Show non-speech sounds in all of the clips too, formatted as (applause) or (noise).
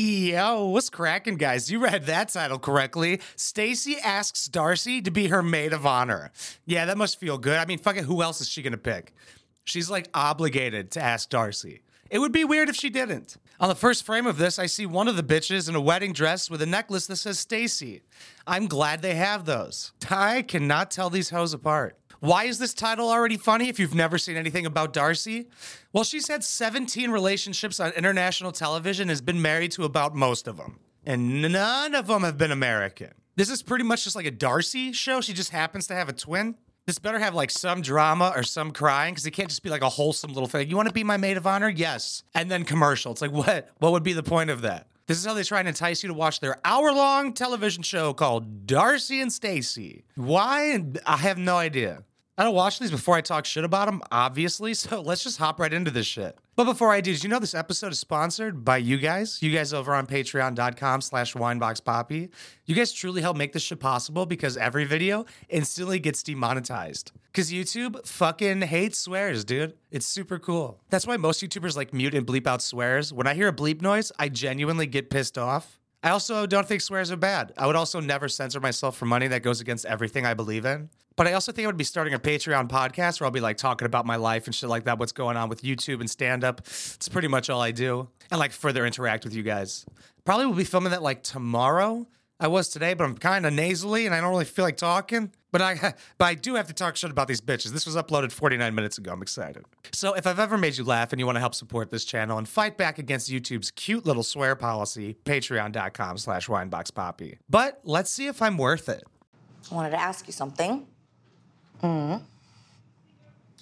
Yo, what's cracking, guys? You read that title correctly. Stacey asks Darcey to be her maid of honor. Yeah, that must feel good. I mean, fucking, who else is she gonna pick? She's like obligated to ask Darcey. It would be weird if she didn't. On the first frame of this, I see one of the bitches in a wedding dress with a necklace that says Stacey. I'm glad they have those. I cannot tell these hoes apart. Why is this title already funny if you've never seen anything about Darcey? Well, she's had 17 relationships on international television has been married to about most of them. And none of them have been American. This is pretty much just like a Darcey show. She just happens to have a twin. This better have like some drama or some crying because it can't just be like a wholesome little thing. You want to be my maid of honor? Yes. And then commercial. It's like, what? What would be the point of that? This is how they try and entice you to watch their hour long television show called Darcey and Stacey. Why? I have no idea. I don't watch these before I talk shit about them, obviously, so (laughs) let's just hop right into this shit. But before I do, did you know this episode is sponsored by you guys? You guys over on patreon.com slash wineboxpoppy. You guys truly help make this shit possible because every video instantly gets demonetized. Because YouTube fucking hates swears, dude. It's super cool. That's why most YouTubers like mute and bleep out swears. When I hear a bleep noise, I genuinely get pissed off. I also don't think swears are bad. I would also never censor myself for money that goes against everything I believe in. But I also think I would be starting a Patreon podcast where I'll be like talking about my life and shit like that, what's going on with YouTube and stand up. It's pretty much all I do. And like further interact with you guys. Probably will be filming that like tomorrow. I was today, but I'm kind of nasally and I don't really feel like talking. But I (laughs) but I do have to talk shit about these bitches. This was uploaded 49 minutes ago. I'm excited. So if I've ever made you laugh and you want to help support this channel and fight back against YouTube's cute little swear policy, patreon.com slash wineboxpoppy. But let's see if I'm worth it. I wanted to ask you something. Mm.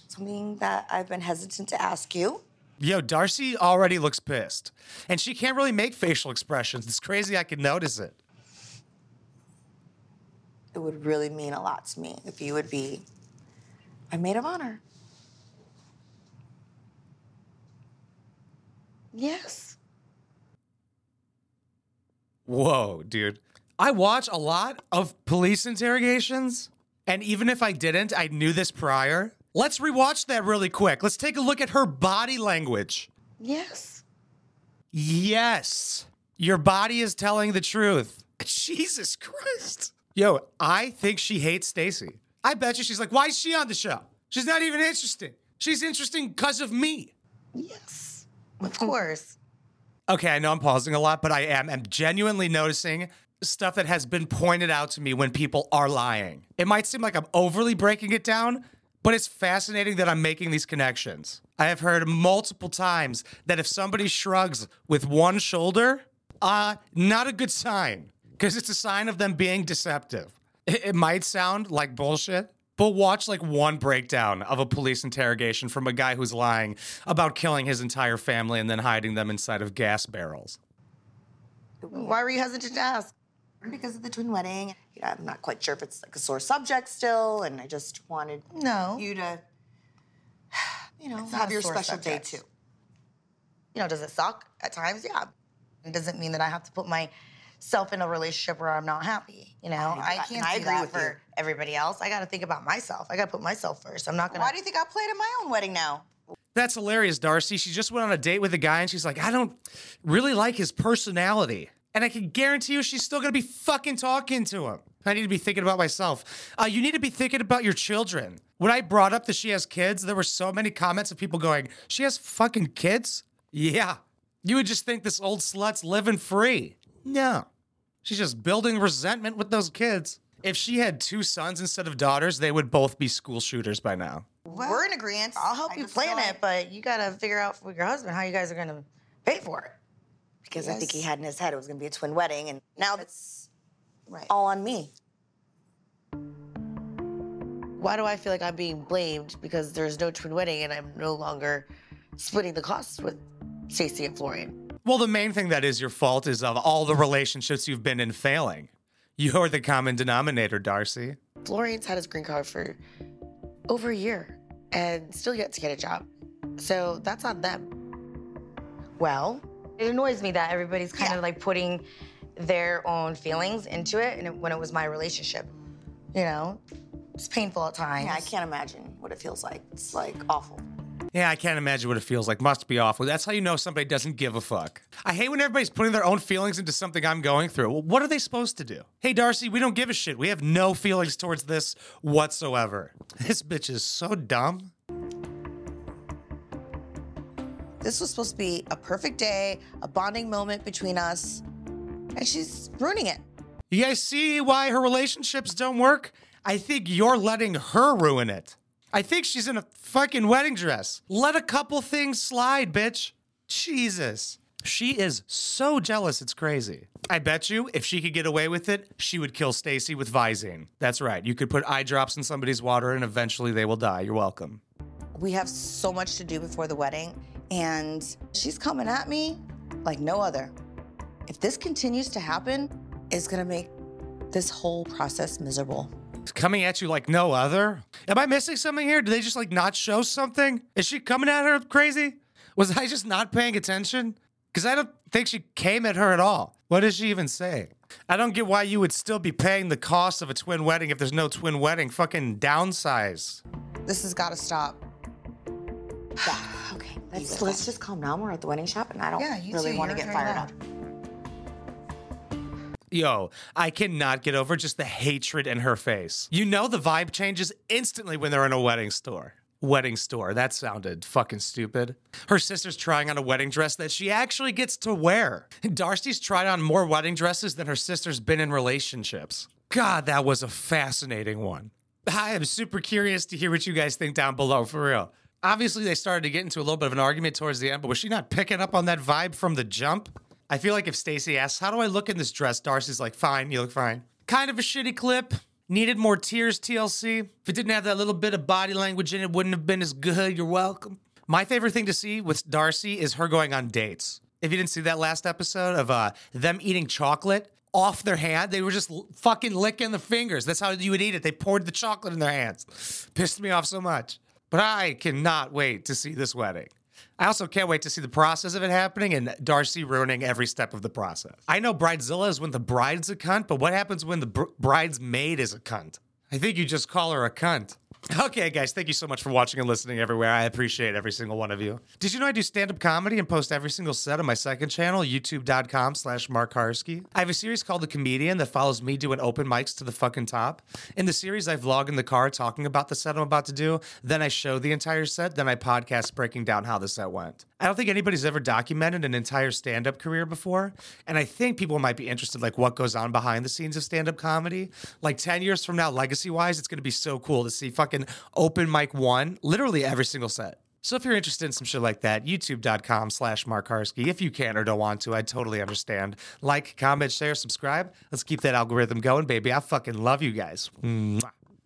Something that I've been hesitant to ask you. Yo, Darcey already looks pissed. And she can't really make facial expressions. It's crazy I can notice it. It would really mean a lot to me if you would be my maid of honor. Yes. Whoa, dude. I watch a lot of police interrogations, and even if I didn't, I knew this prior. Let's rewatch that really quick. Let's take a look at her body language. Yes. Yes, your body is telling the truth. (laughs) Jesus Christ. Yo, I think she hates Stacey. I bet you she's like, why is she on the show? She's not even interesting. She's interesting because of me. Yes. Of course. Okay, I know I'm pausing a lot, but I am. I'm genuinely noticing stuff that has been pointed out to me when people are lying. It might seem like I'm overly breaking it down, but it's fascinating that I'm making these connections. I have heard multiple times that if somebody shrugs with one shoulder, uh, not a good sign, because it's a sign of them being deceptive. It, it might sound like bullshit, but watch like one breakdown of a police interrogation from a guy who's lying about killing his entire family and then hiding them inside of gas barrels. Why were you hesitant to ask? Because of the twin wedding. You know, I'm not quite sure if it's like a sore subject still, and I just wanted No. you to, (sighs) you know, It's have your special subject. day too. You know, does it suck at times? Yeah. It doesn't mean that I have to put myself in a relationship where I'm not happy. You know, I- I, can't and I do agree that with for you. everybody else. I got to think about myself. I got to put myself first. I'm not gonna. Why do you think I played at my own wedding now? That's hilarious, Darcey. She just went on a date with a guy and she's like, I don't really like his personality. And I can guarantee you she's still gonna be fucking talking to him. I need to be thinking about myself. Uh, you need to be thinking about your children. When I brought up that she has kids, there were so many comments of people going, She has fucking kids? Yeah. You would just think this old slut's living free. No. She's just building resentment with those kids. If she had two sons instead of daughters, they would both be school shooters by now. We're in agreement. I'll help I you plan it, but you got to figure out with your husband how you guys are gonna pay for it. because I think he had in his head it was going to be a twin wedding, and now it's Right. all on me. Why do I feel like I'm being blamed because there's no twin wedding and I'm no longer splitting the costs with Stacey and Florian? Well, the main thing that is your fault is of all the relationships you've been in failing. You're the common denominator, Darcey. Florian's had his green card for over a year and still yet to get a job. So that's on them. Well, it annoys me that everybody's kind Yeah. of like putting their own feelings into it and it, when it was my relationship. You know, it's painful at times. Yeah, I can't imagine what it feels like. It's like awful. Yeah, I can't imagine what it feels like. Must be awful. That's how you know somebody doesn't give a fuck. I hate when everybody's putting their own feelings into something I'm going through. Well, what are they supposed to do? Hey, Darcey, we don't give a shit. We have no feelings towards this whatsoever. This bitch is so dumb. This was supposed to be a perfect day, a bonding moment between us, and she's ruining it. You guys see why her relationships don't work? I think you're letting her ruin it. I think she's in a fucking wedding dress. Let a couple things slide, bitch. Jesus. She is so jealous, it's crazy. I bet you if she could get away with it, she would kill Stacey with Visine. That's right. You could put eye drops in somebody's water and eventually they will die. You're welcome. We have so much to do before the wedding, and she's coming at me like no other. If this continues to happen, it's gonna make this whole process miserable. Coming at you like no other? Am I missing something here? Did they just like not show something? Is she coming at her crazy? Was I just not paying attention? Because I don't think she came at her at all. What does she even say? I don't get why you would still be paying the cost of a twin wedding if there's no twin wedding. Fucking downsize. This has got to stop. (sighs) Okay. Let's, let's just calm down. We're at the wedding shop, and I don't Yeah, you really too. want to You're get very fired loud. up. Yo, I cannot get over just the hatred in her face. You know the vibe changes instantly when they're in a wedding store. Wedding store. That sounded fucking stupid. Her sister's trying on a wedding dress that she actually gets to wear. Darcey's tried on more wedding dresses than her sister's been in relationships. God, that was a fascinating one. I am super curious to hear what you guys think down below, for real. Obviously, they started to get into a little bit of an argument towards the end, but was she not picking up on that vibe from the jump? I feel like if Stacey asks, How do I look in this dress? Darcey's like, Fine, you look fine. Kind of a shitty clip. Needed more tears, TLC. If it didn't have that little bit of body language in it, wouldn't have been as good. You're welcome. My favorite thing to see with Darcey is her going on dates. If you didn't see that last episode of uh, them eating chocolate off their hand, they were just l- fucking licking the fingers. That's how you would eat it. They poured the chocolate in their hands. Pissed me off so much. But I cannot wait to see this wedding. I also can't wait to see the process of it happening and Darcey ruining every step of the process. I know Bridezilla is when the bride's a cunt, but what happens when the br- bride's maid is a cunt? I think you just call her a cunt. Okay, guys, thank you so much for watching and listening everywhere. I appreciate every single one of you. Did you know I do stand-up comedy and post every single set on my second channel, youtube.com slash Mark Harsky? I have a series called The Comedian that follows me doing open mics to the fucking top. In the series, I vlog in the car talking about the set I'm about to do. Then I show the entire set. Then I podcast breaking down how the set went. I don't think anybody's ever documented an entire stand-up career before. And I think people might be interested, like what goes on behind the scenes of stand-up comedy. Like 10 years from now, legacy-wise, it's gonna be so cool to see fucking open mic one, literally every single set. So if you're interested in some shit like that, youtube.com slash Mark Harsky. If you can or don't want to, I totally understand. Like, comment, share, subscribe. Let's keep that algorithm going, baby. I fucking love you guys. Mwah.